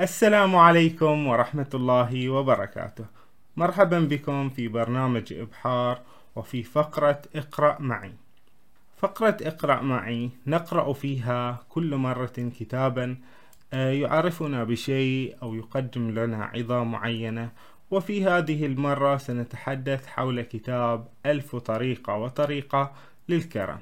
السلام عليكم ورحمة الله وبركاته. مرحبا بكم في برنامج إبحار وفي فقرة اقرأ معي. فقرة اقرأ معي نقرأ فيها كل مرة كتابا آه، يعرفنا بشيء أو يقدم لنا عظة معينة وفي هذه المرة سنتحدث حول كتاب ألف طريقة وطريقة للكرم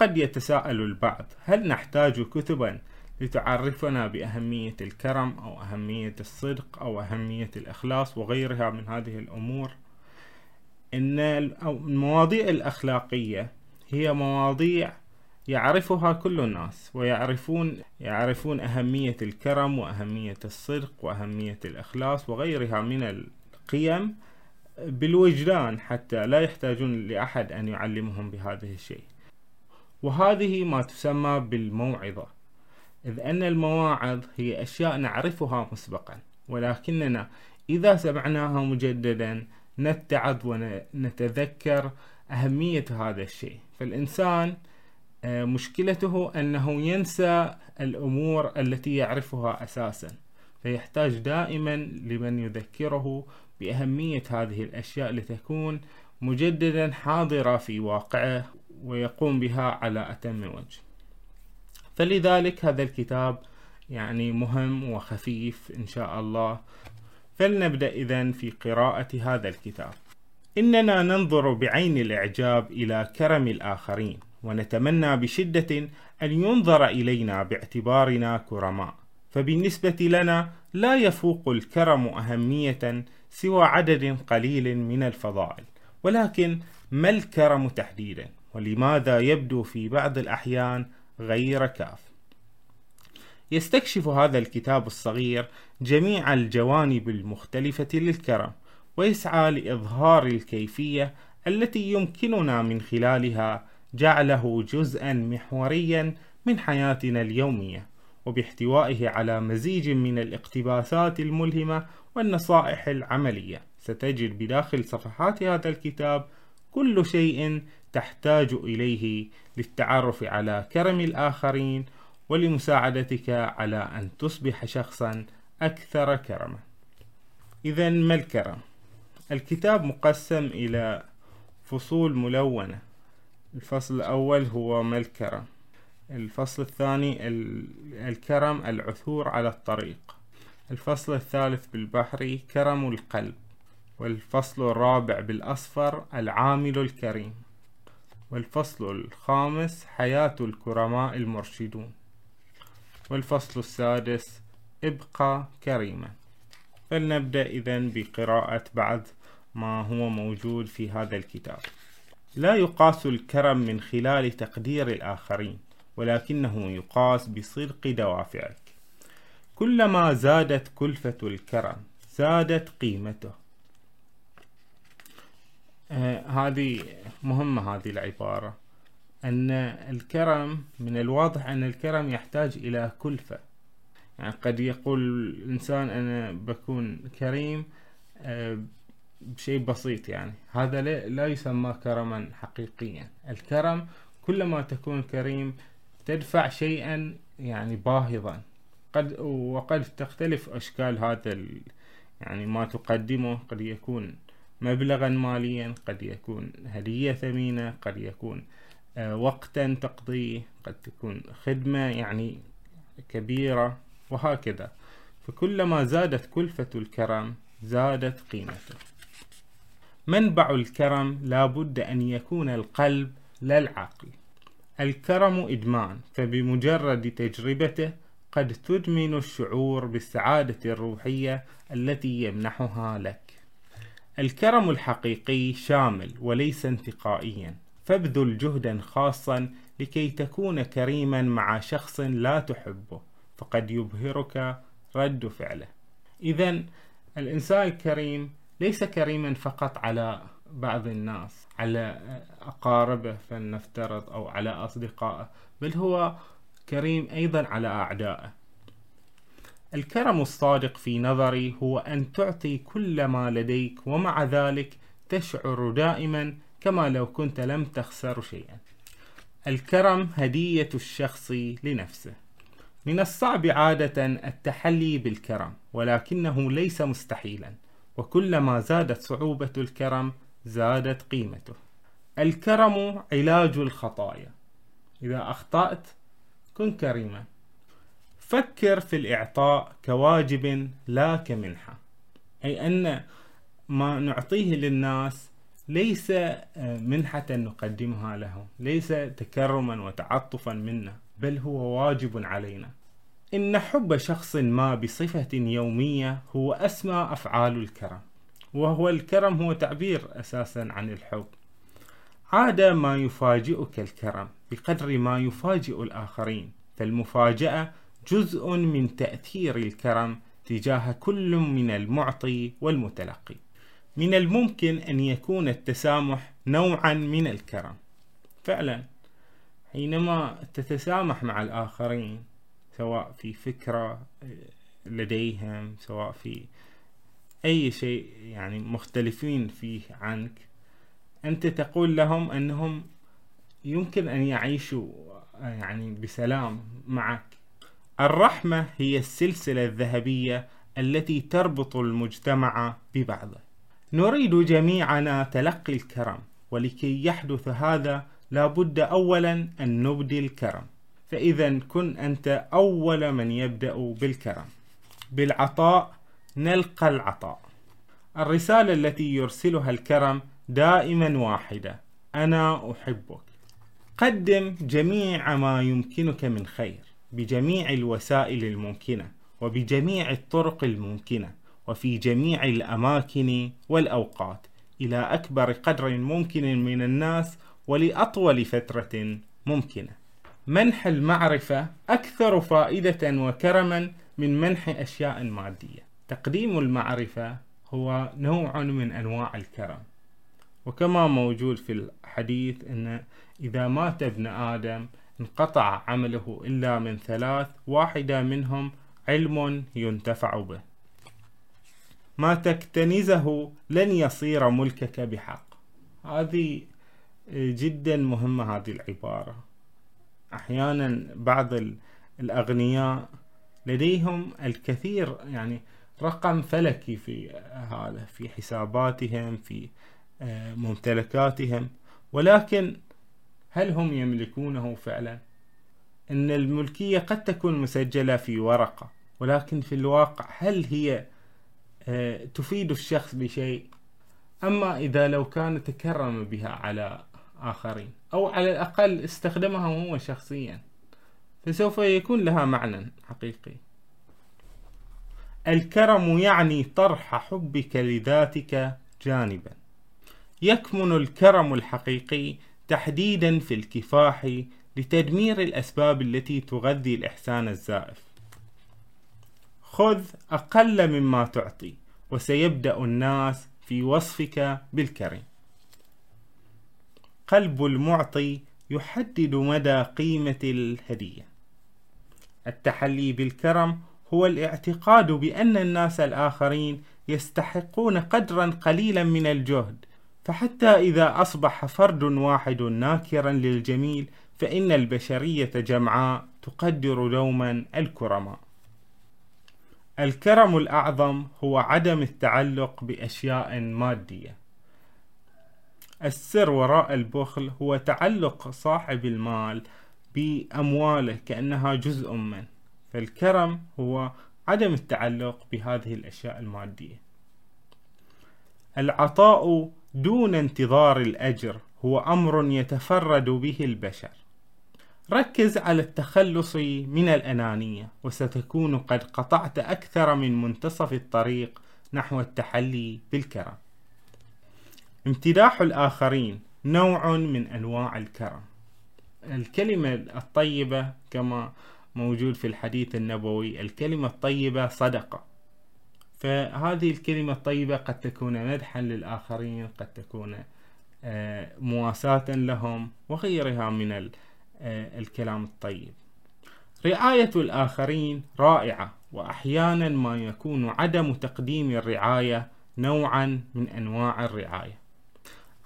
وقد يتساءل البعض هل نحتاج كتبا لتعرفنا بأهمية الكرم أو أهمية الصدق أو أهمية الإخلاص وغيرها من هذه الأمور؟ إن المواضيع الأخلاقية هي مواضيع يعرفها كل الناس ويعرفون يعرفون أهمية الكرم وأهمية الصدق وأهمية الإخلاص وغيرها من القيم بالوجدان حتى لا يحتاجون لأحد أن يعلمهم بهذه الشيء. وهذه ما تسمى بالموعظة إذ أن المواعظ هي أشياء نعرفها مسبقا ولكننا إذا سمعناها مجددا نتعظ ونتذكر أهمية هذا الشيء. فالإنسان آه، مشكلته أنه ينسى الأمور التي يعرفها أساسا فيحتاج دائما لمن يذكره بأهمية هذه الأشياء لتكون مجددا حاضرة في واقعه ويقوم بها على أتم وجه. فلذلك هذا الكتاب يعني مهم وخفيف إن شاء الله. فلنبدأ إذن في قراءة هذا الكتاب. إننا ننظر بعين الإعجاب إلى كرم الآخرين ونتمنى بشدة أن ينظر إلينا باعتبارنا كرماء. فبالنسبة لنا لا يفوق الكرم أهمية سوى عدد قليل من الفضائل ولكن ما الكرم تحديدا؟ ولماذا يبدو في بعض الأحيان غير كاف. يستكشف هذا الكتاب الصغير جميع الجوانب المختلفة للكرم ويسعى لإظهار الكيفية التي يمكننا من خلالها جعله جزءا محوريا من حياتنا اليومية وباحتوائه على مزيج من الاقتباسات الملهمة والنصائح العملية. ستجد بداخل صفحات هذا الكتاب كل شيء تحتاج إليه للتعرف على كرم الآخرين ولمساعدتك على أن تصبح شخصا أكثر كرما. إذا ما الكرم؟ الكتاب مقسم إلى فصول ملونة. الفصل الأول هو ما الكرم؟ الفصل الثاني الكرم العثور على الطريق. الفصل الثالث بالبحري كرم القلب. والفصل الرابع بالأصفر العامل الكريم. والفصل الخامس حياة الكرماء المرشدون. والفصل السادس ابقى كريما. فلنبدأ إذن بقراءة بعض ما هو موجود في هذا الكتاب. لا يقاس الكرم من خلال تقدير الآخرين ولكنه يقاس بصدق دوافعك. كلما زادت كلفة الكرم زادت قيمته. هذه مهمة هذه العبارة. أن الكرم من الواضح أن الكرم يحتاج إلى كلفة. يعني قد يقول الإنسان أنا بكون كريم آه بشيء بسيط يعني. هذا لا يسمى كرما حقيقيا. الكرم كلما تكون كريم تدفع شيئا يعني باهظا. قد وقد تختلف أشكال هذا يعني ما تقدمه قد يكون مبلغا ماليا قد يكون هدية ثمينة قد يكون آه، وقتا تقضيه قد تكون خدمة يعني كبيرة وهكذا. فكلما زادت كلفة الكرم زادت قيمته. منبع الكرم لا بد أن يكون القلب لا العقل الكرم إدمان فبمجرد تجربته قد تدمن الشعور بالسعادة الروحية التي يمنحها لك. الكرم الحقيقي شامل وليس انتقائيا. فابذل جهدا خاصا لكي تكون كريما مع شخص لا تحبه. فقد يبهرك رد فعله. إذا الإنسان الكريم ليس كريما فقط على بعض الناس على أقاربه فلنفترض أو على أصدقائه بل هو كريم أيضا على أعدائه. الكرم الصادق في نظري هو أن تعطي كل ما لديك ومع ذلك تشعر دائما كما لو كنت لم تخسر شيئا. الكرم هدية الشخص لنفسه. من الصعب عادة التحلي بالكرم ولكنه ليس مستحيلا وكلما زادت صعوبة الكرم زادت قيمته. الكرم علاج الخطايا. إذا أخطأت كن كريما. فكر في الإعطاء كواجب لا كمنحة. أي أن ما نعطيه للناس ليس منحة نقدمها لهم ليس تكرما وتعطفا منا بل هو واجب علينا. إن حب شخص ما بصفة يومية هو أسمى أفعال الكرم وهو الكرم هو تعبير أساسا عن الحب. عاد ما يفاجئك الكرم بقدر ما يفاجئ الآخرين فالمفاجأة جزء من تأثير الكرم تجاه كل من المعطي والمتلقي. من الممكن أن يكون التسامح نوعا من الكرم. فعلا حينما تتسامح مع الآخرين سواء في فكرة لديهم سواء في أي شيء يعني مختلفين فيه عنك أنت تقول لهم أنهم يمكن أن يعيشوا يعني بسلام معك. الرحمة هي السلسلة الذهبية التي تربط المجتمع ببعضه. نريد جميعنا تلقي الكرم ولكي يحدث هذا لابد أولا أن نبدي الكرم. فإذا كن أنت أول من يبدأ بالكرم. بالعطاء نلقى العطاء. الرسالة التي يرسلها الكرم دائما واحدة أنا أحبك. قدم جميع ما يمكنك من خير. بجميع الوسائل الممكنة وبجميع الطرق الممكنة وفي جميع الأماكن والأوقات إلى أكبر قدر ممكن من الناس ولأطول فترة ممكنة. منح المعرفة أكثر فائدة وكرما من منح أشياء مادية. تقديم المعرفة هو نوع من أنواع الكرم. وكما موجود في الحديث أن إذا مات ابن آدم انقطع عمله إلا من ثلاث واحدة منهم علم ينتفع به. ما تكتنزه لن يصير ملكك بحق. هذه جدا مهمة هذه العبارة. أحيانا بعض الأغنياء لديهم الكثير يعني رقم فلكي في هذا في حساباتهم في آه، ممتلكاتهم. ولكن هل هم يملكونه فعلا؟ إن الملكية قد تكون مسجلة في ورقة ولكن في الواقع هل هي آه، تفيد الشخص بشيء؟ أما إذا لو كان تكرم بها على آخرين أو على الأقل استخدمها هو شخصيا فسوف يكون لها معنى حقيقي. الكرم يعني طرح حبك لذاتك جانبا. يكمن الكرم الحقيقي تحديدا في الكفاح لتدمير الأسباب التي تغذي الإحسان الزائف. خذ أقل مما تعطي وسيبدأ الناس في وصفك بالكرم قلب المعطي يحدد مدى قيمة الهدية. التحلي بالكرم هو الاعتقاد بأن الناس الآخرين يستحقون قدرا قليلا من الجهد فحتى إذا أصبح فرد واحد ناكرا للجميل فإن البشرية جمعاء تقدر دوما الكرماء. الكرم الأعظم هو عدم التعلق بأشياء مادية. السر وراء البخل هو تعلق صاحب المال بأمواله كأنها جزء منه. فالكرم هو عدم التعلق بهذه الأشياء المادية. العطاء دون انتظار الأجر هو أمر يتفرد به البشر. ركز على التخلص من الأنانية وستكون قد قطعت أكثر من منتصف الطريق نحو التحلي بالكرم. امتداح الآخرين نوع من أنواع الكرم. الكلمة الطيبة كما موجود في الحديث النبوي الكلمة الطيبة صدقة. فهذه الكلمة الطيبة قد تكون مدحا للآخرين قد تكون آه، مواساة لهم وغيرها من آه، الكلام الطيب. رعاية الآخرين رائعة وأحيانا ما يكون عدم تقديم الرعاية نوعا من أنواع الرعاية.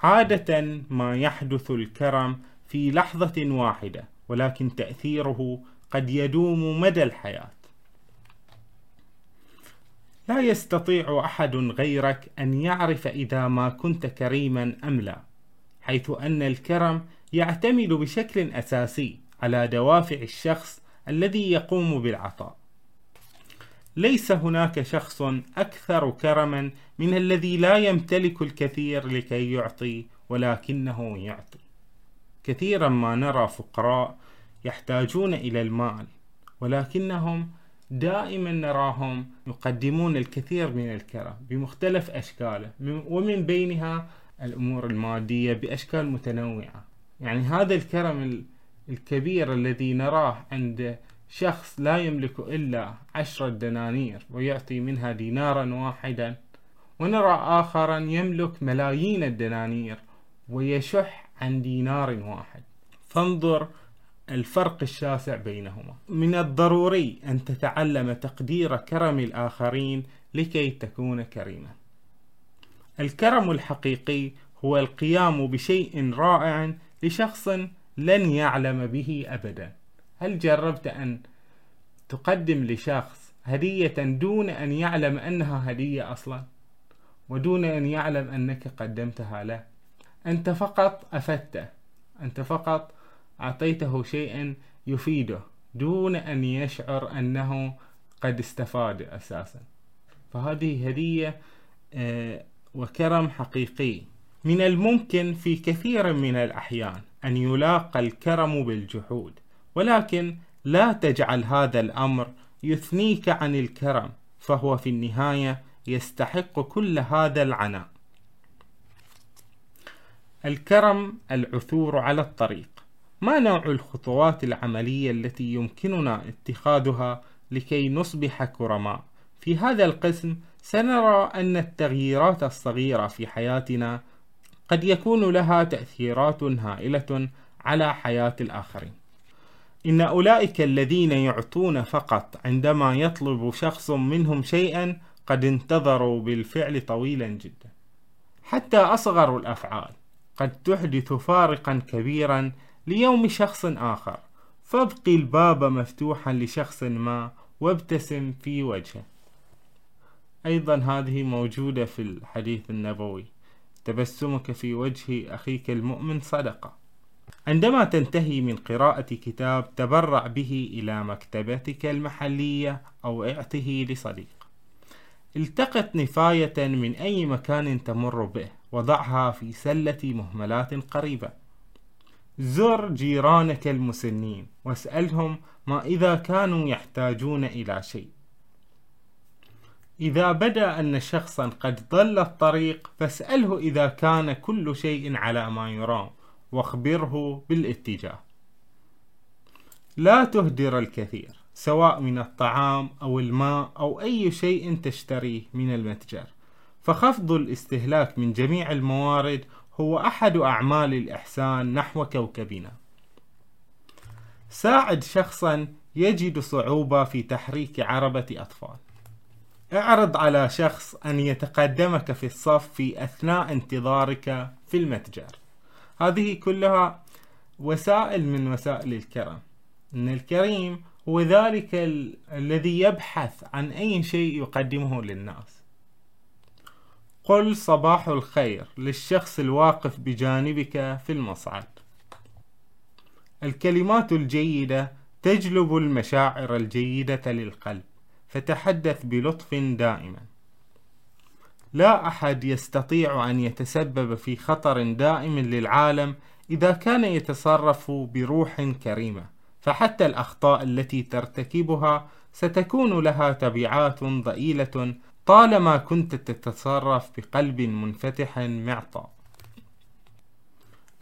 عادة ما يحدث الكرم في لحظة واحدة ولكن تأثيره قد يدوم مدى الحياة. لا يستطيع أحد غيرك أن يعرف إذا ما كنت كريما أم لا حيث أن الكرم يعتمد بشكل أساسي على دوافع الشخص الذي يقوم بالعطاء. ليس هناك شخص أكثر كرما من الذي لا يمتلك الكثير لكي يعطي ولكنه يعطي. كثيرا ما نرى فقراء يحتاجون إلى المال ولكنهم دائما نراهم يقدمون الكثير من الكرم بمختلف أشكاله ومن بينها الأمور المادية بأشكال متنوعة. يعني هذا الكرم الكبير الذي نراه عند شخص لا يملك إلا عشرة دنانير ويعطي منها دينارا واحدا ونرى آخرا يملك ملايين الدنانير ويشح عن دينار واحد. فانظر الفرق الشاسع بينهما. من الضروري أن تتعلم تقدير كرم الآخرين لكي تكون كريما. الكرم الحقيقي هو القيام بشيء رائع لشخص لن يعلم به أبدا. هل جربت أن تقدم لشخص هدية دون أن يعلم أنها هدية أصلا؟ ودون أن يعلم أنك قدمتها له؟ أنت فقط أفدته. أنت فقط أعطيته شيئا يفيده دون أن يشعر أنه قد استفاد أساسا. فهذه هدية آه، وكرم حقيقي. من الممكن في كثير من الأحيان أن يلاقى الكرم بالجحود ولكن لا تجعل هذا الأمر يثنيك عن الكرم فهو في النهاية يستحق كل هذا العناء. الكرم العثور على الطريق. ما نوع الخطوات العملية التي يمكننا اتخاذها لكي نصبح كرماء؟ في هذا القسم سنرى أن التغييرات الصغيرة في حياتنا قد يكون لها تأثيرات هائلة على حياة الآخرين. إن أولئك الذين يعطون فقط عندما يطلب شخص منهم شيئا قد انتظروا بالفعل طويلا جدا. حتى أصغر الأفعال قد تحدث فارقا كبيرا ليوم شخص آخر. فابقي الباب مفتوحا لشخص ما وابتسم في وجهه. أيضا هذه موجودة في الحديث النبوي. تبسمك في وجه أخيك المؤمن صدقة. عندما تنتهي من قراءة كتاب تبرع به إلى مكتبتك المحلية أو اعطه لصديق. التقط نفاية من أي مكان تمر به. وضعها في سلة مهملات قريبة. زر جيرانك المسنين. واسألهم ما إذا كانوا يحتاجون إلى شيء. إذا بدأ أن شخصا قد ضل الطريق فاسأله إذا كان كل شيء على ما يرام واخبره بالاتجاه. لا تهدر الكثير سواء من الطعام أو الماء أو أي شيء تشتريه من المتجر. فخفض الاستهلاك من جميع الموارد هو أحد أعمال الإحسان نحو كوكبنا. ساعد شخصا يجد صعوبة في تحريك عربة أطفال. أعرض على شخص أن يتقدمك في الصف في أثناء انتظارك في المتجر. هذه كلها وسائل من وسائل الكرم. إن الكريم هو ذلك ال الذي يبحث عن أي شيء يقدمه للناس. قل صباح الخير للشخص الواقف بجانبك في المصعد. الكلمات الجيدة تجلب المشاعر الجيدة للقلب فتحدث بلطف دائما. لا أحد يستطيع أن يتسبب في خطر دائم للعالم إذا كان يتصرف بروح كريمة فحتى الأخطاء التي ترتكبها ستكون لها تبعات ضئيلة طالما كنت تتصرف بقلب منفتح معطى.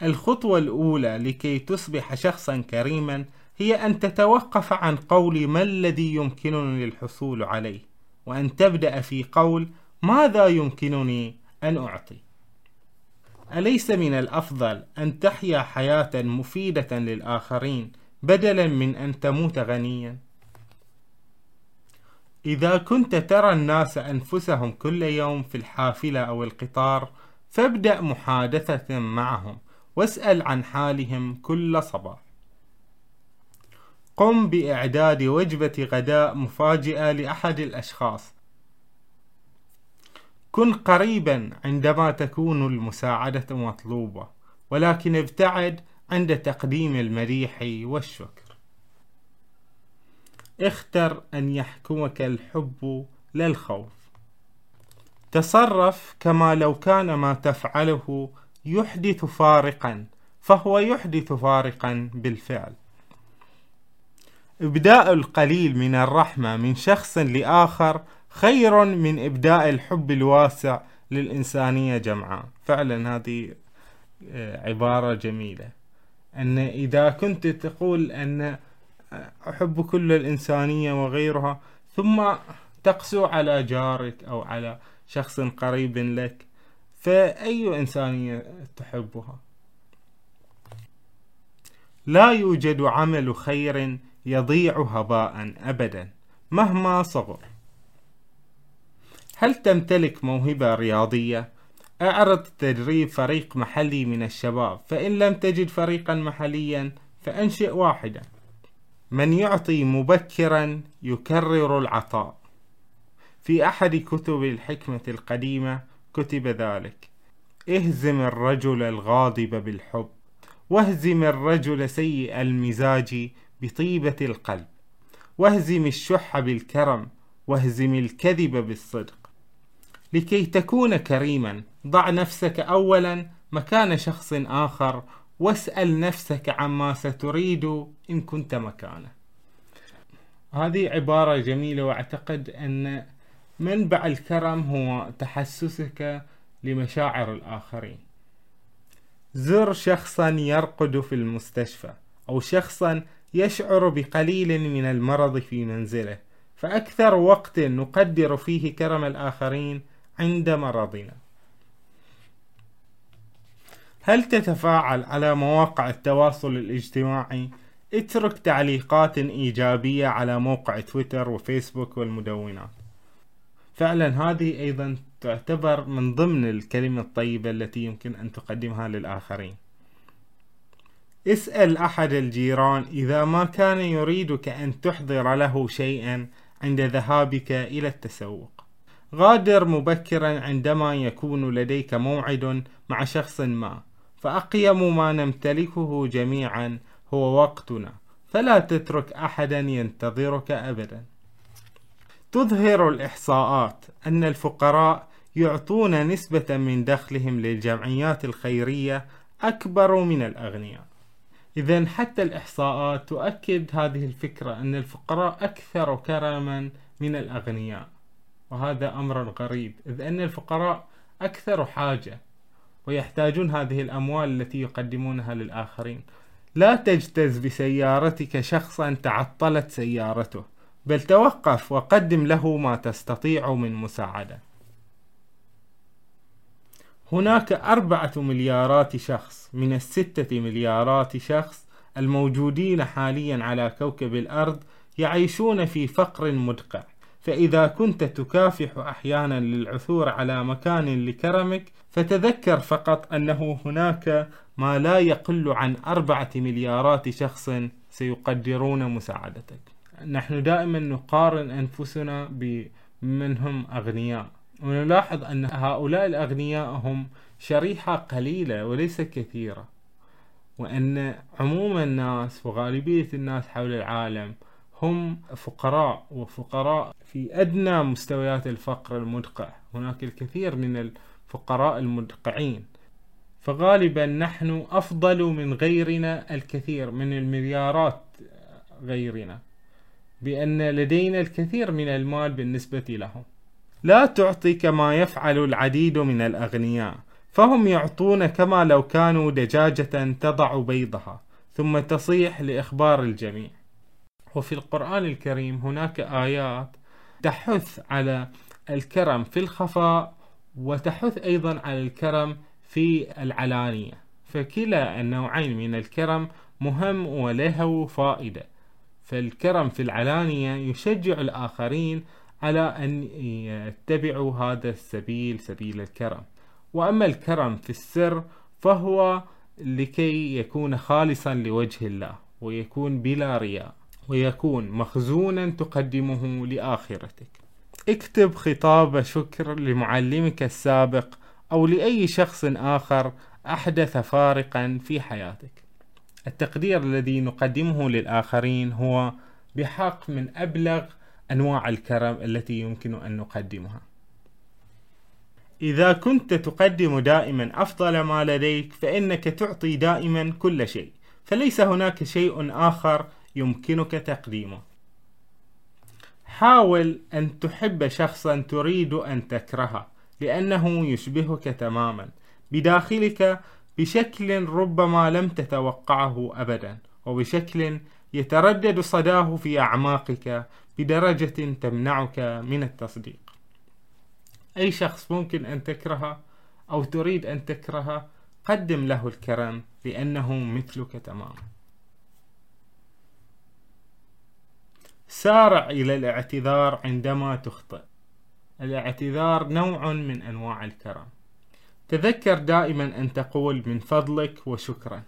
الخطوة الأولى لكي تصبح شخصا كريما هي أن تتوقف عن قول ما الذي يمكنني الحصول عليه وأن تبدأ في قول ماذا يمكنني أن أعطي. أليس من الأفضل أن تحيا حياة مفيدة للآخرين بدلا من أن تموت غنيا؟ إذا كنت ترى الناس أنفسهم كل يوم في الحافلة أو القطار فابدأ محادثة معهم واسأل عن حالهم كل صباح. قم بإعداد وجبة غداء مفاجئة لأحد الأشخاص. كن قريبا عندما تكون المساعدة مطلوبة ولكن ابتعد عند تقديم المديح والشكر. اختر أن يحكمك الحب لا الخوف. تصرف كما لو كان ما تفعله يحدث فارقا فهو يحدث فارقا بالفعل. إبداء القليل من الرحمة من شخص لآخر خير من إبداء الحب الواسع للإنسانية جمعاء فعلا هذه آه، عبارة جميلة. أن إذا كنت تقول أن أحب كل الإنسانية وغيرها ثم تقسو على جارك أو على شخص قريب لك فأي إنسانية تحبها؟ لا يوجد عمل خير يضيع هباء أبدا مهما صغر. هل تمتلك موهبة رياضية؟ أعرض تدريب فريق محلي من الشباب فإن لم تجد فريقا محليا فأنشئ واحدا. من يعطي مبكرا يكرر العطاء. في أحد كتب الحكمة القديمة كتب ذلك اهزم الرجل الغاضب بالحب واهزم الرجل سيء المزاج بطيبة القلب واهزم الشح بالكرم واهزم الكذب بالصدق. لكي تكون كريما ضع نفسك أولا مكان شخص آخر واسأل نفسك عما ستريد إن كنت مكانه. هذه عبارة جميلة وأعتقد أن منبع الكرم هو تحسسك لمشاعر الآخرين. زر شخصا يرقد في المستشفى أو شخصا يشعر بقليل من المرض في منزله. فأكثر وقت نقدر فيه كرم الآخرين عند مرضنا. هل تتفاعل على مواقع التواصل الاجتماعي؟ اترك تعليقات إيجابية على موقع تويتر وفيسبوك والمدونات. فعلا هذه أيضا تعتبر من ضمن الكلمة الطيبة التي يمكن أن تقدمها للآخرين. اسأل أحد الجيران إذا ما كان يريدك أن تحضر له شيئا عند ذهابك إلى التسوق. غادر مبكرا عندما يكون لديك موعد مع شخص ما. فأقيم ما نمتلكه جميعا هو وقتنا فلا تترك أحدا ينتظرك أبدا. تظهر الإحصاءات أن الفقراء يعطون نسبة من دخلهم للجمعيات الخيرية أكبر من الأغنياء. إذا حتى الإحصاءات تؤكد هذه الفكرة أن الفقراء أكثر كرما من الأغنياء وهذا أمر غريب إذ أن الفقراء أكثر حاجة ويحتاجون هذه الأموال التي يقدمونها للآخرين. لا تجتز بسيارتك شخصا تعطلت سيارته بل توقف وقدم له ما تستطيع من مساعدة. هناك أربعة مليارات شخص من الستة مليارات شخص الموجودين حاليا على كوكب الأرض يعيشون في فقر مدقع. فإذا كنت تكافح أحيانا للعثور على مكان لكرمك فتذكر فقط أنه هناك ما لا يقل عن أربعة مليارات شخص سيقدرون مساعدتك. نحن دائما نقارن أنفسنا بمن هم أغنياء. ونلاحظ أن هؤلاء الأغنياء هم شريحة قليلة وليس كثيرة. وأن عموم الناس وغالبية الناس حول العالم هم فقراء وفقراء في أدنى مستويات الفقر المدقع. هناك الكثير من الفقراء المدقعين. فغالبا نحن أفضل من غيرنا الكثير من المليارات غيرنا بأن لدينا الكثير من المال بالنسبة لهم. لا تعطي كما يفعل العديد من الأغنياء فهم يعطون كما لو كانوا دجاجة تضع بيضها ثم تصيح لإخبار الجميع. وفي القرآن الكريم هناك آيات تحث على الكرم في الخفاء وتحث أيضا على الكرم في العلانية فكلا النوعين من الكرم مهم وله فائدة. فالكرم في العلانية يشجع الآخرين على أن يتبعوا هذا السبيل سبيل الكرم. وأما الكرم في السر فهو لكي يكون خالصا لوجه الله ويكون بلا رياء ويكون مخزونا تقدمه لآخرتك. اكتب خطاب شكر لمعلمك السابق أو لأي شخص آخر أحدث فارقا في حياتك. التقدير الذي نقدمه للآخرين هو بحق من أبلغ أنواع الكرم التي يمكن أن نقدمها. إذا كنت تقدم دائما أفضل ما لديك فإنك تعطي دائما كل شيء فليس هناك شيء آخر يمكنك تقديمه. حاول أن تحب شخصا تريد أن تكرهه لأنه يشبهك تماما. بداخلك بشكل ربما لم تتوقعه أبدا وبشكل يتردد صداه في أعماقك بدرجة تمنعك من التصديق. أي شخص ممكن أن تكرهه أو تريد أن تكرهه قدم له الكرم لأنه مثلك تماما. سارع إلى الاعتذار عندما تخطئ. الاعتذار نوع من أنواع الكرم. تذكر دائما أن تقول من فضلك وشكرا.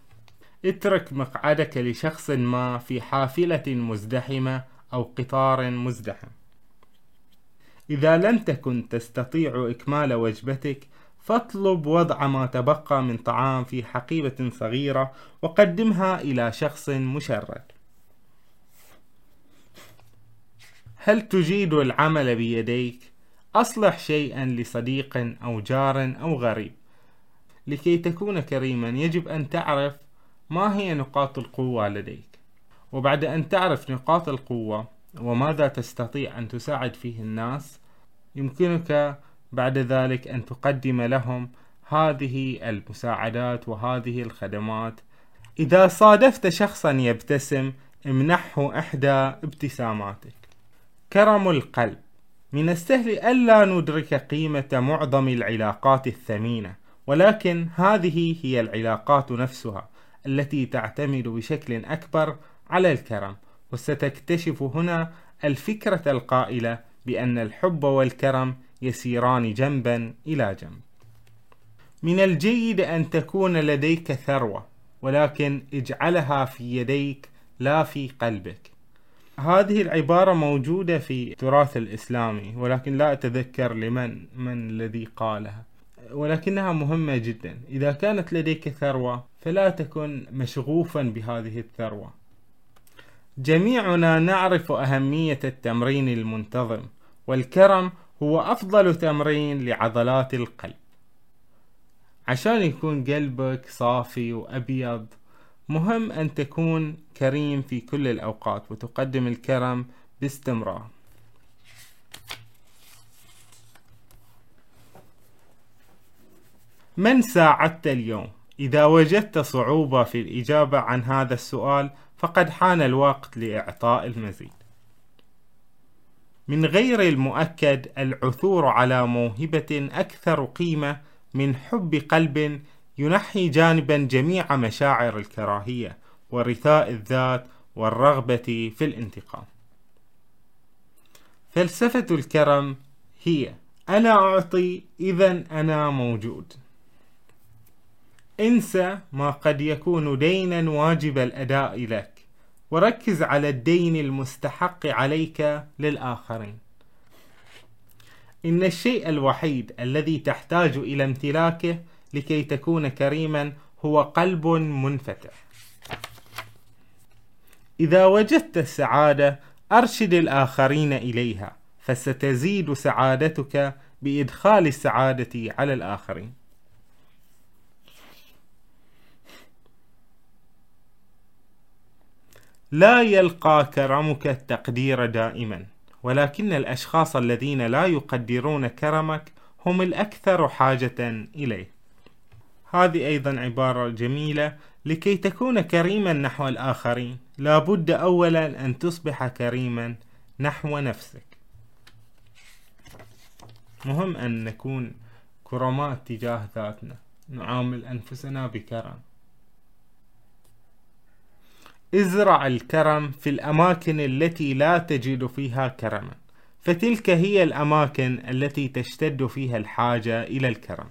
اترك مقعدك لشخص ما في حافلة مزدحمة أو قطار مزدحم. إذا لم تكن تستطيع إكمال وجبتك فاطلب وضع ما تبقى من طعام في حقيبة صغيرة وقدمها إلى شخص مشرد. هل تجيد العمل بيديك؟ أصلح شيئا لصديق أو جار أو غريب. لكي تكون كريما يجب أن تعرف ما هي نقاط القوة لديك. وبعد أن تعرف نقاط القوة وماذا تستطيع أن تساعد فيه الناس يمكنك بعد ذلك أن تقدم لهم هذه المساعدات وهذه الخدمات. إذا صادفت شخصا يبتسم امنحه إحدى ابتساماتك. كرم القلب. من السهل ألا ندرك قيمة معظم العلاقات الثمينة ولكن هذه هي العلاقات نفسها التي تعتمد بشكل أكبر على الكرم. وستكتشف هنا الفكرة القائلة بأن الحب والكرم يسيران جنبا إلى جنب. من الجيد أن تكون لديك ثروة ولكن اجعلها في يديك لا في قلبك. هذه العبارة موجودة في التراث الإسلامي ولكن لا أتذكر لمن من الذي قالها. ولكنها مهمة جدا. إذا كانت لديك ثروة فلا تكن مشغوفا بهذه الثروة. جميعنا نعرف أهمية التمرين المنتظم والكرم هو أفضل تمرين لعضلات القلب. عشان يكون قلبك صافي وأبيض مهم أن تكون كريم في كل الأوقات وتقدم الكرم باستمرار من ساعدت اليوم؟ إذا وجدت صعوبة في الإجابة عن هذا السؤال فقد حان الوقت لإعطاء المزيد. من غير المؤكد العثور على موهبة أكثر قيمة من حب قلب ينحي جانبا جميع مشاعر الكراهية ورثاء الذات والرغبة في الانتقام. فلسفة الكرم هي أنا أعطي إذا أنا موجود. انسى ما قد يكون دينا واجب الأداء لك وركز على الدين المستحق عليك للآخرين إن الشيء الوحيد الذي تحتاج إلى امتلاكه لكي تكون كريما هو قلب منفتح. إذا وجدت السعادة أرشد الآخرين إليها فستزيد سعادتك بإدخال السعادة على الآخرين. لا يلقى كرمك التقدير دائما ولكن الأشخاص الذين لا يقدرون كرمك هم الأكثر حاجة إليه. هذه أيضا عبارة جميلة لكي تكون كريما نحو الآخرين. لابد أولا أن تصبح كريما نحو نفسك. مهم أن نكون كرماء تجاه ذاتنا. نعامل أنفسنا بكرم. ازرع الكرم في الأماكن التي لا تجد فيها كرما. فتلك هي الأماكن التي تشتد فيها الحاجة إلى الكرم.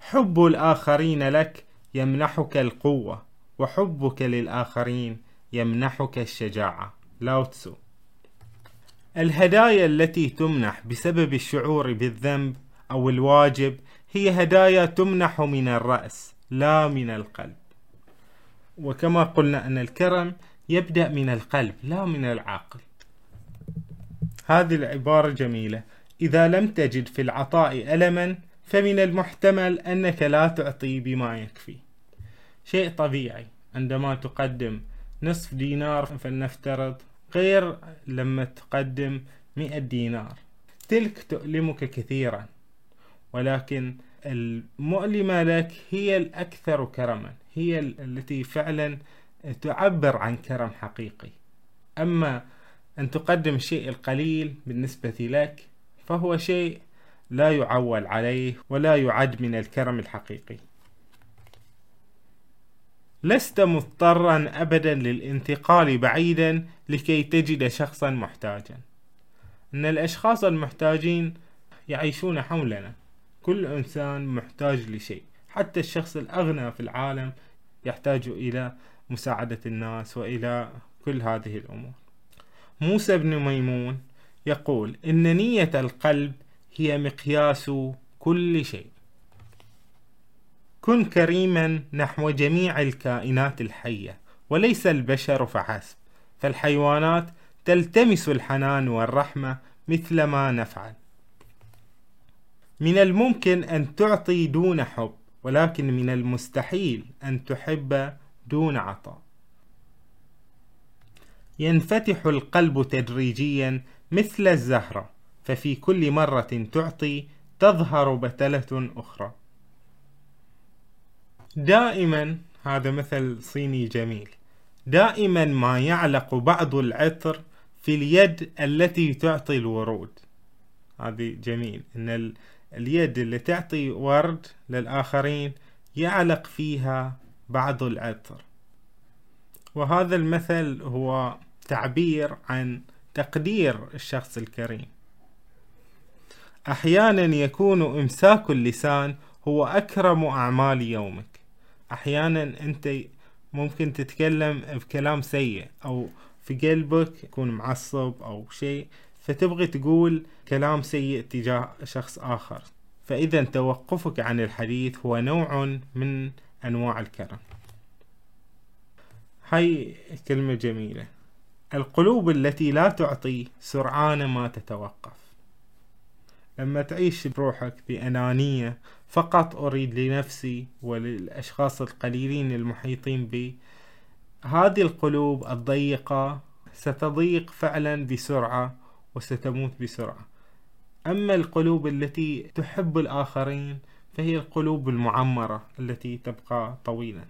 حب الآخرين لك يمنحك القوة وحبك للآخرين يمنحك الشجاعة. لاوتسو الهدايا التي تمنح بسبب الشعور بالذنب أو الواجب هي هدايا تمنح من الرأس لا من القلب. وكما قلنا أن الكرم يبدأ من القلب لا من العقل هذه العبارة جميلة. إذا لم تجد في العطاء ألما فمن المحتمل أنك لا تعطي بما يكفي. شيء طبيعي عندما تقدم نصف دينار فلنفترض غير لما تقدم مئة دينار. تلك تؤلمك كثيرا ولكن المؤلمة لك هي الأكثر كرما هي التي فعلا تعبر عن كرم حقيقي. أما أن تقدم الشيء القليل بالنسبة لك فهو شيء لا يعول عليه ولا يعد من الكرم الحقيقي. لست مضطرا أبدا للانتقال بعيدا لكي تجد شخصا محتاجا. أن الأشخاص المحتاجين يعيشون حولنا. كل إنسان محتاج لشيء. حتى الشخص الأغنى في العالم يحتاج إلى مساعدة الناس وإلى كل هذه الأمور. موسى بن ميمون يقول إن نية القلب هي مقياس كل شيء. كن كريما نحو جميع الكائنات الحية وليس البشر فحسب. فالحيوانات تلتمس الحنان والرحمة مثل ما نفعل. من الممكن أن تعطي دون حب ولكن من المستحيل أن تحب دون عطاء. ينفتح القلب تدريجيا مثل الزهرة. ففي كل مرة تعطي تظهر بتلة أخرى. دائما هذا مثل صيني جميل. دائما ما يعلق بعض العطر في اليد التي تعطي الورود. هذه جميل إن اليد اللي تعطي ورد للآخرين يعلق فيها بعض العطر. وهذا المثل هو تعبير عن تقدير الشخص الكريم. أحيانا يكون إمساك اللسان هو أكرم أعمال يومك. أحيانا أنت ممكن تتكلم بكلام سيء أو في قلبك يكون معصب أو شيء فتبغي تقول كلام سيء تجاه شخص آخر. فإذا توقفك عن الحديث هو نوع من أنواع الكرم. هاي كلمة جميلة. القلوب التي لا تعطي سرعان ما تتوقف. لما تعيش بروحك بأنانية فقط أريد لنفسي وللأشخاص القليلين المحيطين بي. هذه القلوب الضيقة ستضيق فعلا بسرعة وستموت بسرعة. أما القلوب التي تحب الآخرين فهي القلوب المعمرة التي تبقى طويلا.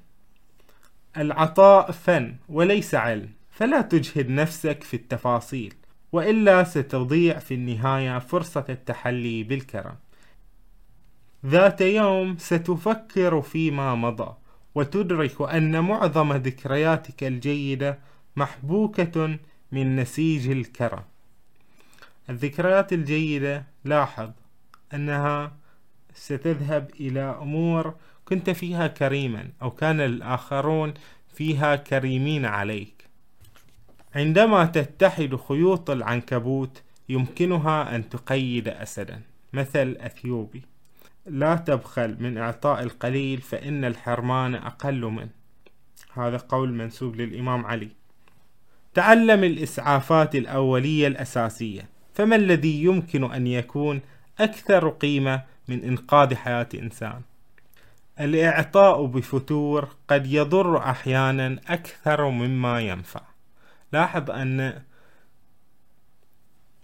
العطاء فن وليس علم فلا تجهد نفسك في التفاصيل. وإلا ستضيع في النهاية فرصة التحلي بالكرم. ذات يوم ستفكر فيما مضى وتدرك أن معظم ذكرياتك الجيدة محبوكة من نسيج الكرم. الذكريات الجيدة لاحظ أنها ستذهب إلى أمور كنت فيها كريما أو كان الآخرون فيها كريمين عليك. عندما تتحد خيوط العنكبوت يمكنها أن تقيد أسدا مثل أثيوبي. لا تبخل من إعطاء القليل فإن الحرمان أقل منه. هذا قول منسوب للإمام علي. تعلم الإسعافات الأولية الأساسية. فما الذي يمكن أن يكون أكثر قيمة من إنقاذ حياة إنسان؟ الإعطاء بفتور قد يضر أحيانا أكثر مما ينفع. لاحظ أن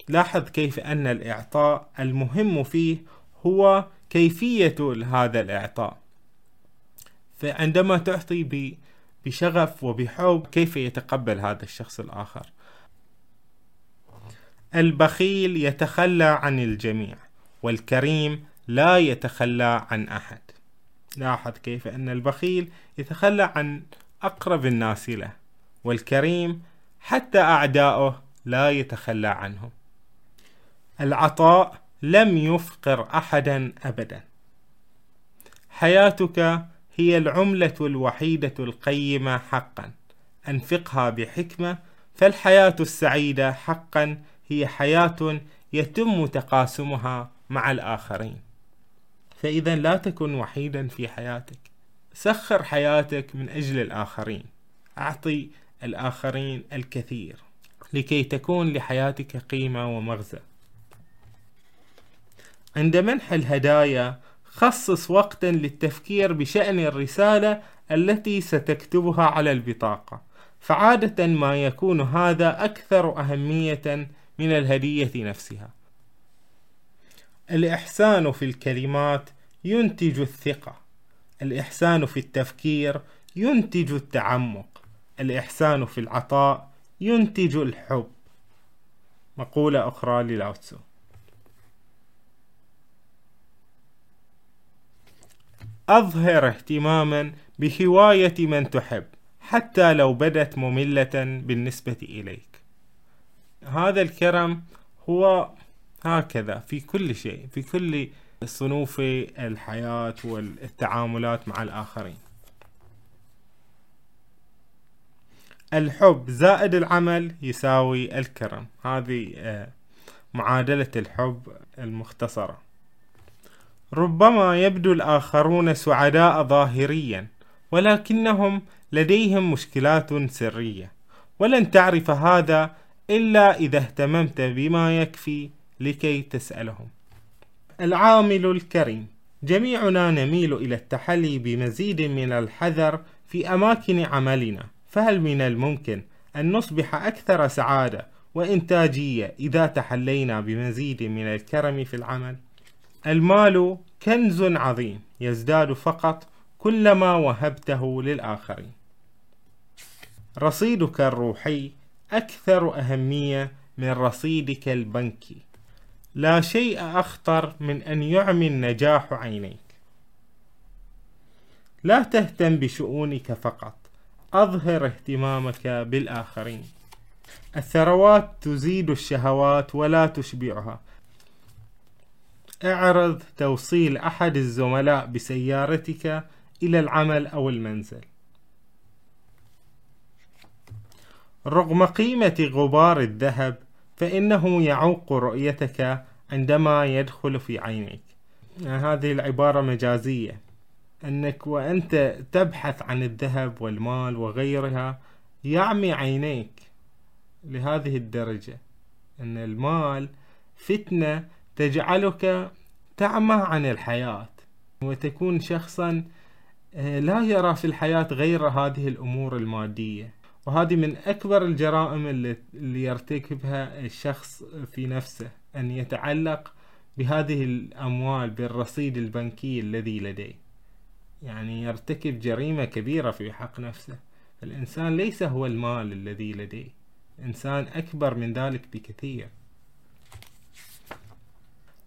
لاحظ كيف أن الإعطاء المهم فيه هو كيفية هذا الإعطاء. فعندما تعطي بشغف وبحب كيف يتقبل هذا الشخص الآخر؟ البخيل يتخلى عن الجميع والكريم لا يتخلى عن أحد. لاحظ كيف أن البخيل يتخلى عن أقرب الناس له والكريم حتى أعداؤه لا يتخلى عنهم. العطاء لم يفقر أحدا أبدا. حياتك هي العملة الوحيدة القيمة حقا. أنفقها بحكمة فالحياة السعيدة حقا هي حياة يتم تقاسمها مع الآخرين. فإذا لا تكن وحيدا في حياتك. سخر حياتك من أجل الآخرين. أعطي الآخرين الكثير لكي تكون لحياتك قيمة ومغزى. عند منح الهدايا خصص وقتا للتفكير بشأن الرسالة التي ستكتبها على البطاقة. فعادة ما يكون هذا أكثر أهمية من الهدية نفسها. الإحسان في الكلمات ينتج الثقة. الإحسان في التفكير ينتج التعمق. الإحسان في العطاء ينتج الحب. مقولة أخرى للاوتسو. أظهر اهتماما بهواية من تحب حتى لو بدت مملة بالنسبة إليك. هذا الكرم هو هكذا في كل شيء في كل صنوف الحياة والتعاملات مع الآخرين. الحب زائد العمل يساوي الكرم. هذه آه، معادلة الحب المختصرة. ربما يبدو الآخرون سعداء ظاهريا ولكنهم لديهم مشكلات سرية. ولن تعرف هذا إلا إذا اهتممت بما يكفي لكي تسألهم. العامل الكريم. جميعنا نميل إلى التحلي بمزيد من الحذر في أماكن عملنا. فهل من الممكن أن نصبح أكثر سعادة وإنتاجية إذا تحلينا بمزيد من الكرم في العمل؟ المال كنز عظيم يزداد فقط كلما وهبته للآخرين. رصيدك الروحي أكثر أهمية من رصيدك البنكي. لا شيء أخطر من أن يعمي النجاح عينيك. لا تهتم بشؤونك فقط. أظهر اهتمامك بالآخرين. الثروات تزيد الشهوات ولا تشبعها. اعرض توصيل أحد الزملاء بسيارتك إلى العمل أو المنزل. رغم قيمة غبار الذهب فإنه يعوق رؤيتك عندما يدخل في عينيك. هذه العبارة مجازية. أنك وأنت تبحث عن الذهب والمال وغيرها يعمي عينيك لهذه الدرجة أن المال فتنة تجعلك تعمى عن الحياة وتكون شخصا آه، لا يرى في الحياة غير هذه الأمور المادية. وهذه من أكبر الجرائم اللي يرتكبها الشخص في نفسه أن يتعلق بهذه الأموال بالرصيد البنكي الذي لديه. يعني يرتكب جريمة كبيرة في حق نفسه. الإنسان ليس هو المال الذي لديه. إنسان أكبر من ذلك بكثير.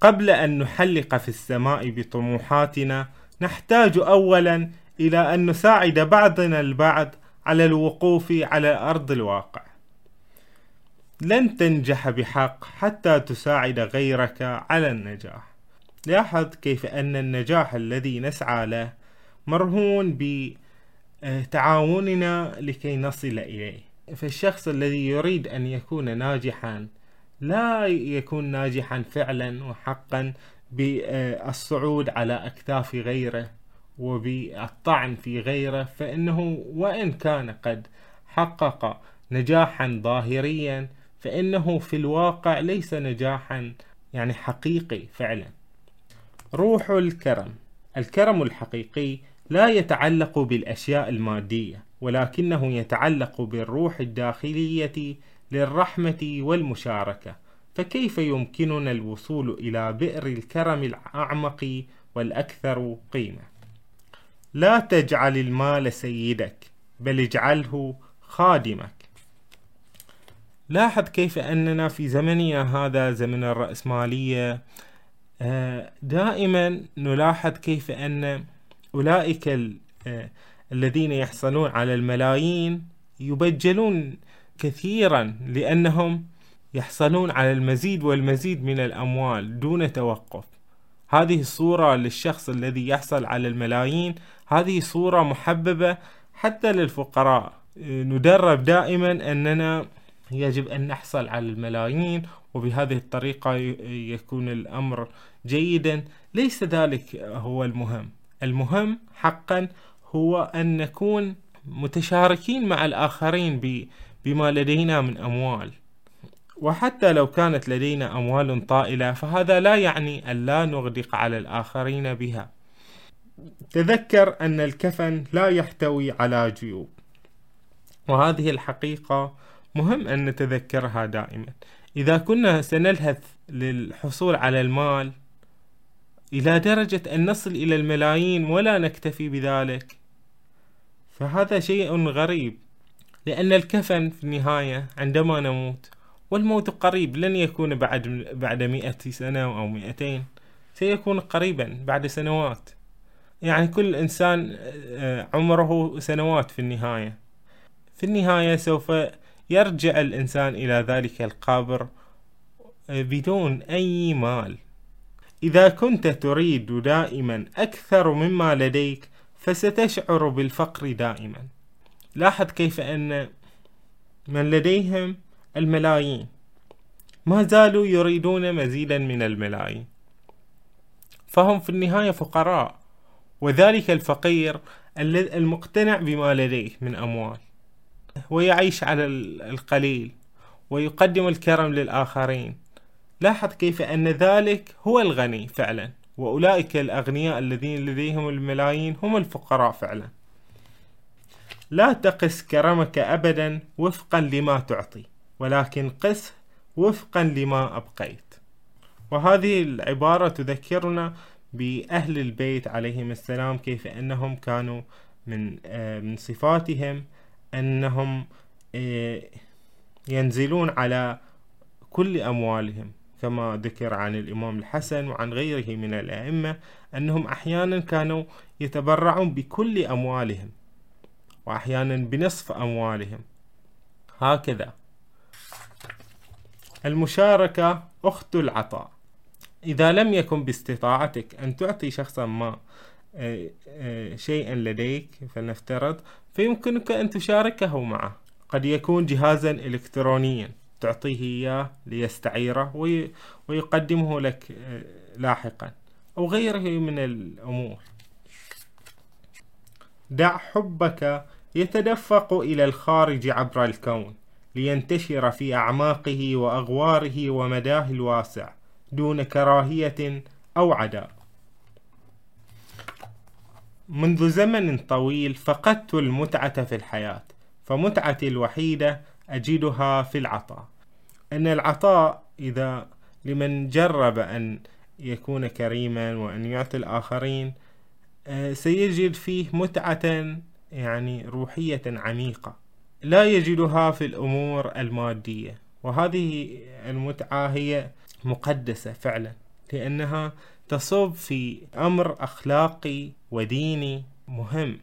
قبل أن نحلق في السماء بطموحاتنا نحتاج أولا إلى أن نساعد بعضنا البعض على الوقوف على أرض الواقع. لن تنجح بحق حتى تساعد غيرك على النجاح. لاحظ كيف أن النجاح الذي نسعى له مرهون بتعاوننا لكي نصل إليه. فالشخص الذي يريد أن يكون ناجحا لا يكون ناجحا فعلا وحقا بالصعود على أكتاف غيره وبالطعن في غيره فإنه وإن كان قد حقق نجاحا ظاهريا فإنه في الواقع ليس نجاحا يعني حقيقي فعلا. روح الكرم. الكرم الحقيقي لا يتعلق بالأشياء المادية ولكنه يتعلق بالروح الداخلية للرحمة والمشاركة. فكيف يمكننا الوصول إلى بئر الكرم الأعمق والأكثر قيمة؟ لا تجعل المال سيدك بل اجعله خادمك. لاحظ كيف أننا في زمننا هذا زمن الرأسمالية. آه، دائما نلاحظ كيف أن أولئك آه، الذين يحصلون على الملايين يبجلون كثيرا لأنهم يحصلون على المزيد والمزيد من الأموال دون توقف. هذه الصورة للشخص الذي يحصل على الملايين هذه صورة محببة حتى للفقراء. ندرب دائما أننا يجب أن نحصل على الملايين وبهذه الطريقة يكون الأمر جيدا. ليس ذلك هو المهم. المهم حقا هو أن نكون متشاركين مع الآخرين بما لدينا من أموال. وحتى لو كانت لدينا أموال طائلة فهذا لا يعني أن لا نغدق على الآخرين بها. تذكر أن الكفن لا يحتوي على جيوب. وهذه الحقيقة مهم أن نتذكرها دائما. إذا كنا سنلهث للحصول على المال إلى درجة أن نصل إلى الملايين ولا نكتفي بذلك. فهذا شيء غريب لأن الكفن في النهاية عندما نموت والموت قريب لن يكون بعد بعد مئة سنة أو مئتين سيكون قريبا بعد سنوات. يعني كل إنسان آه، عمره سنوات في النهاية. في النهاية سوف يرجع الإنسان إلى ذلك القبر آه، بدون أي مال. إذا كنت تريد دائما أكثر مما لديك فستشعر بالفقر دائما. لاحظ كيف أن من لديهم الملايين ما زالوا يريدون مزيدا من الملايين. فهم في النهاية فقراء وذلك الفقير المقتنع بما لديه من أموال. ويعيش على القليل ويقدم الكرم للآخرين. لاحظ كيف أن ذلك هو الغني فعلا وأولئك الأغنياء الذين لديهم الملايين هم الفقراء فعلا. لا تقس كرمك أبدا وفقا لما تعطي ولكن قس وفقا لما أبقيت. وهذه العبارة تذكرنا بأهل البيت عليهم السلام كيف أنهم كانوا من آه، من صفاتهم أنهم آه، ينزلون على كل أموالهم. كما ذكر عن الإمام الحسن وعن غيره من الأئمة أنهم أحيانا كانوا يتبرعون بكل أموالهم وأحيانا بنصف أموالهم. هكذا. المشاركة أخت العطاء. إذا لم يكن باستطاعتك أن تعطي شخصا ما آه، آه، شيئا لديك فلنفترض فيمكنك أن تشاركه معه. قد يكون جهازا إلكترونيا. تعطيه إياه ليستعيره ويقدمه لك آه، لاحقا أو غيره من الأمور. دع حبك يتدفق إلى الخارج عبر الكون لينتشر في أعماقه وأغواره ومداه الواسع دون كراهية أو عداء منذ زمن طويل فقدت المتعة في الحياة فمتعتي الوحيدة أجدها في العطاء. أن العطاء إذا لمن جرب أن يكون كريما وأن يعطي الآخرين آه، سيجد فيه متعة يعني روحية عميقة. لا يجدها في الأمور المادية. وهذه المتعة هي مقدسة فعلا لأنها تصب في أمر أخلاقي وديني مهم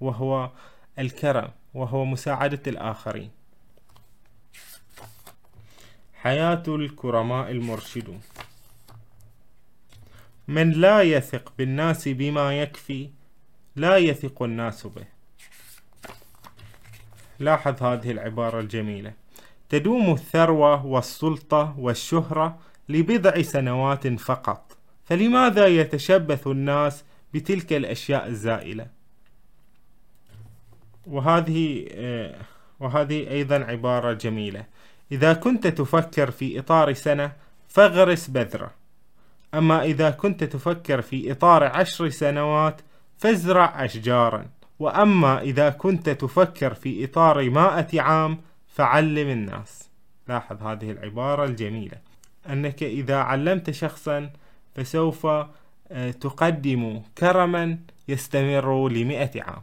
وهو الكرم وهو مساعدة الآخرين. حياة الكرماء المرشدون من لا يثق بالناس بما يكفي لا يثق الناس به. لاحظ هذه العبارة الجميلة. تدوم الثروة والسلطة والشهرة لبضع سنوات فقط. فلماذا يتشبث الناس بتلك الأشياء الزائلة؟ وهذه آه، وهذه أيضا عبارة جميلة. إذا كنت تفكر في إطار سنة فاغرس بذرة. أما إذا كنت تفكر في إطار عشر سنوات فازرع أشجارا. وأما إذا كنت تفكر في إطار مائة عام فعلم الناس. لاحظ هذه العبارة الجميلة. أنك إذا علمت شخصا فسوف آه، تقدم كرما يستمر لمئة عام.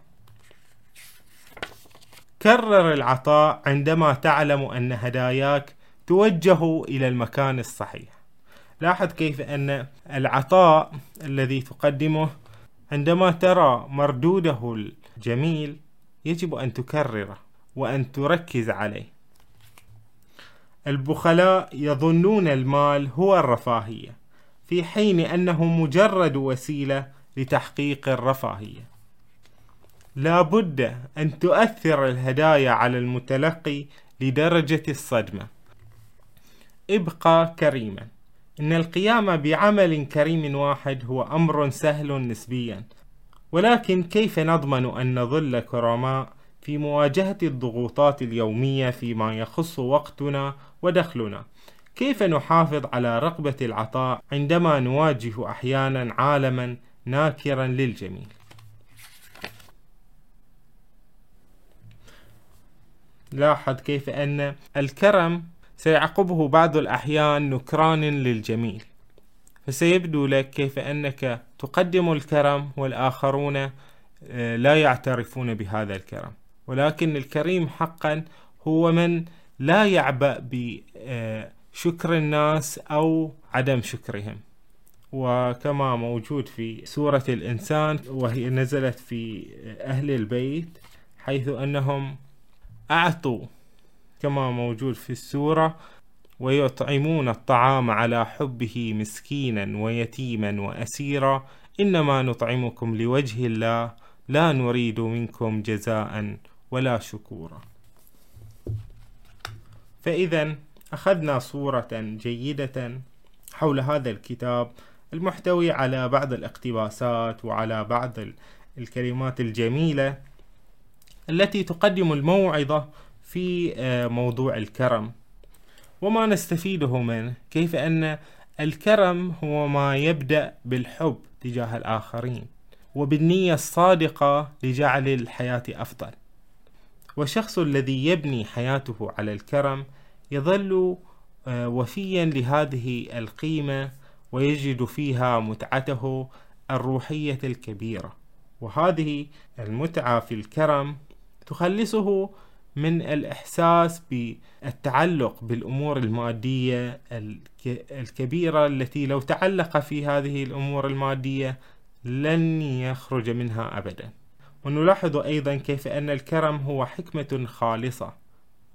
كرر العطاء عندما تعلم أن هداياك توجه إلى المكان الصحيح. لاحظ كيف أن العطاء الذي تقدمه عندما ترى مردوده الجميل يجب أن تكرره وأن تركز عليه. البخلاء يظنون المال هو الرفاهية في حين أنه مجرد وسيلة لتحقيق الرفاهية. لا بد أن تؤثر الهدايا على المتلقي لدرجة الصدمة. ابقى كريما. إن القيام بعمل كريم واحد هو أمر سهل نسبيا. ولكن كيف نضمن أن نظل كرماء في مواجهة الضغوطات اليومية فيما يخص وقتنا ودخلنا؟ كيف نحافظ على رغبة العطاء عندما نواجه أحيانا عالما ناكرا للجميل؟ لاحظ كيف أن الكرم سيعقبه بعض الأحيان نكران للجميل. فسيبدو لك كيف أنك تقدم الكرم والآخرون آه، لا يعترفون بهذا الكرم. ولكن الكريم حقا هو من لا يعبأ بشكر الناس أو عدم شكرهم. وكما موجود في سورة الإنسان وهي نزلت في أهل البيت حيث أنهم أعطوا كما موجود في السورة ويطعمون الطعام على حبه مسكينا ويتيما وأسيرا. إنما نطعمكم لوجه الله لا نريد منكم جزاء ولا شكورا. فإذا أخذنا صورة جيدة حول هذا الكتاب المحتوي على بعض الاقتباسات وعلى بعض الكلمات الجميلة التي تقدم الموعظة في آه، موضوع الكرم. وما نستفيده منه كيف أن الكرم هو ما يبدأ بالحب تجاه الآخرين وبالنية الصادقة لجعل الحياة أفضل. والشخص الذي يبني حياته على الكرم يظل آه، وفيا لهذه القيمة ويجد فيها متعته الروحية الكبيرة. وهذه المتعة في الكرم تخلصه من الإحساس بالتعلق بالأمور المادية الكبيرة التي لو تعلق في هذه الأمور المادية لن يخرج منها أبدا. ونلاحظ أيضا كيف أن الكرم هو حكمة خالصة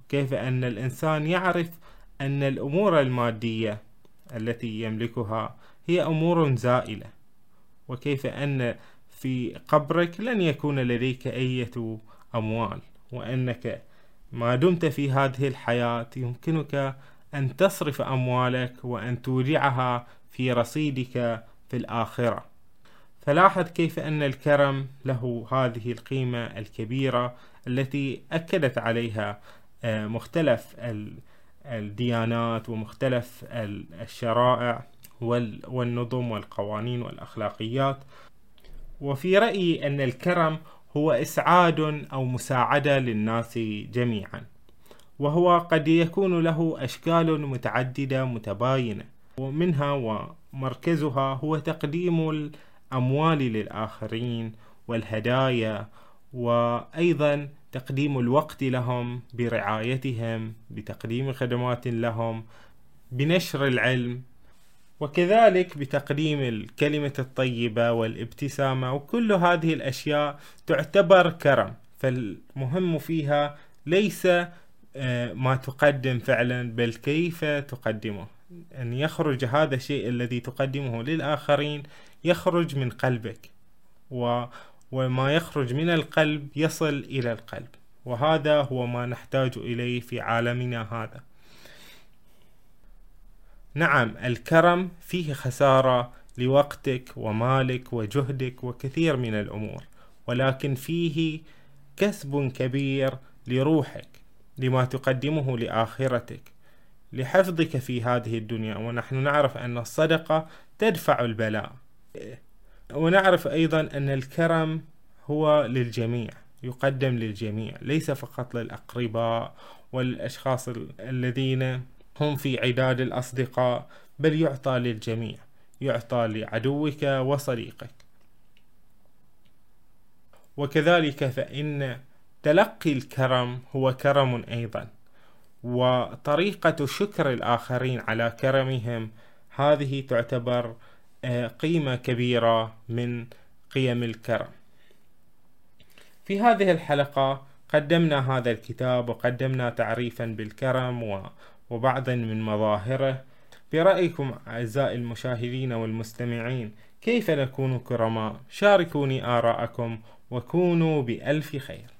كيف أن الإنسان يعرف أن الأمور المادية التي يملكها هي أمور زائلة وكيف أن في قبرك لن يكون لديك أية أموال وأنك ما دمت في هذه الحياة يمكنك أن تصرف أموالك وأن تودعها في رصيدك في الآخرة. فلاحظ كيف أن الكرم له هذه القيمة الكبيرة التي أكدت عليها آه، مختلف الديانات ومختلف الشرائع والنظم والقوانين والأخلاقيات. وفي رأيي أن الكرم هو إسعاد أو مساعدة للناس جميعا. وهو قد يكون له أشكال متعددة متباينة. ومنها ومركزها هو تقديم الأموال للآخرين والهدايا وأيضا تقديم الوقت لهم برعايتهم بتقديم خدمات لهم بنشر العلم وكذلك بتقديم الكلمة الطيبة والابتسامة وكل هذه الأشياء تعتبر كرم. فالمهم فيها ليس آه، ما تقدم فعلا بل كيف تقدمه. أن يخرج هذا الشيء الذي تقدمه للآخرين يخرج من قلبك و وما يخرج من القلب يصل إلى القلب. وهذا هو ما نحتاج إليه في عالمنا هذا. نعم الكرم فيه خسارة لوقتك ومالك وجهدك وكثير من الأمور ولكن فيه كسب كبير لروحك لما تقدمه لآخرتك لحفظك في هذه الدنيا. ونحن نعرف أن الصدقة تدفع البلاء. ونعرف أيضا أن الكرم هو للجميع يقدم للجميع ليس فقط للأقرباء والأشخاص الذين هم في عداد الأصدقاء بل يعطى للجميع يعطى لعدوك وصديقك. وكذلك فإن تلقي الكرم هو كرم أيضا وطريقة شكر الآخرين على كرمهم هذه تعتبر آه، قيمة كبيرة من قيم الكرم. في هذه الحلقة قدمنا هذا الكتاب وقدمنا تعريفا بالكرم وبعضا من مظاهره برأيكم أعزائي المشاهدين والمستمعين كيف نكون كرماء؟ شاركوني آراءكم وكونوا بألف خير.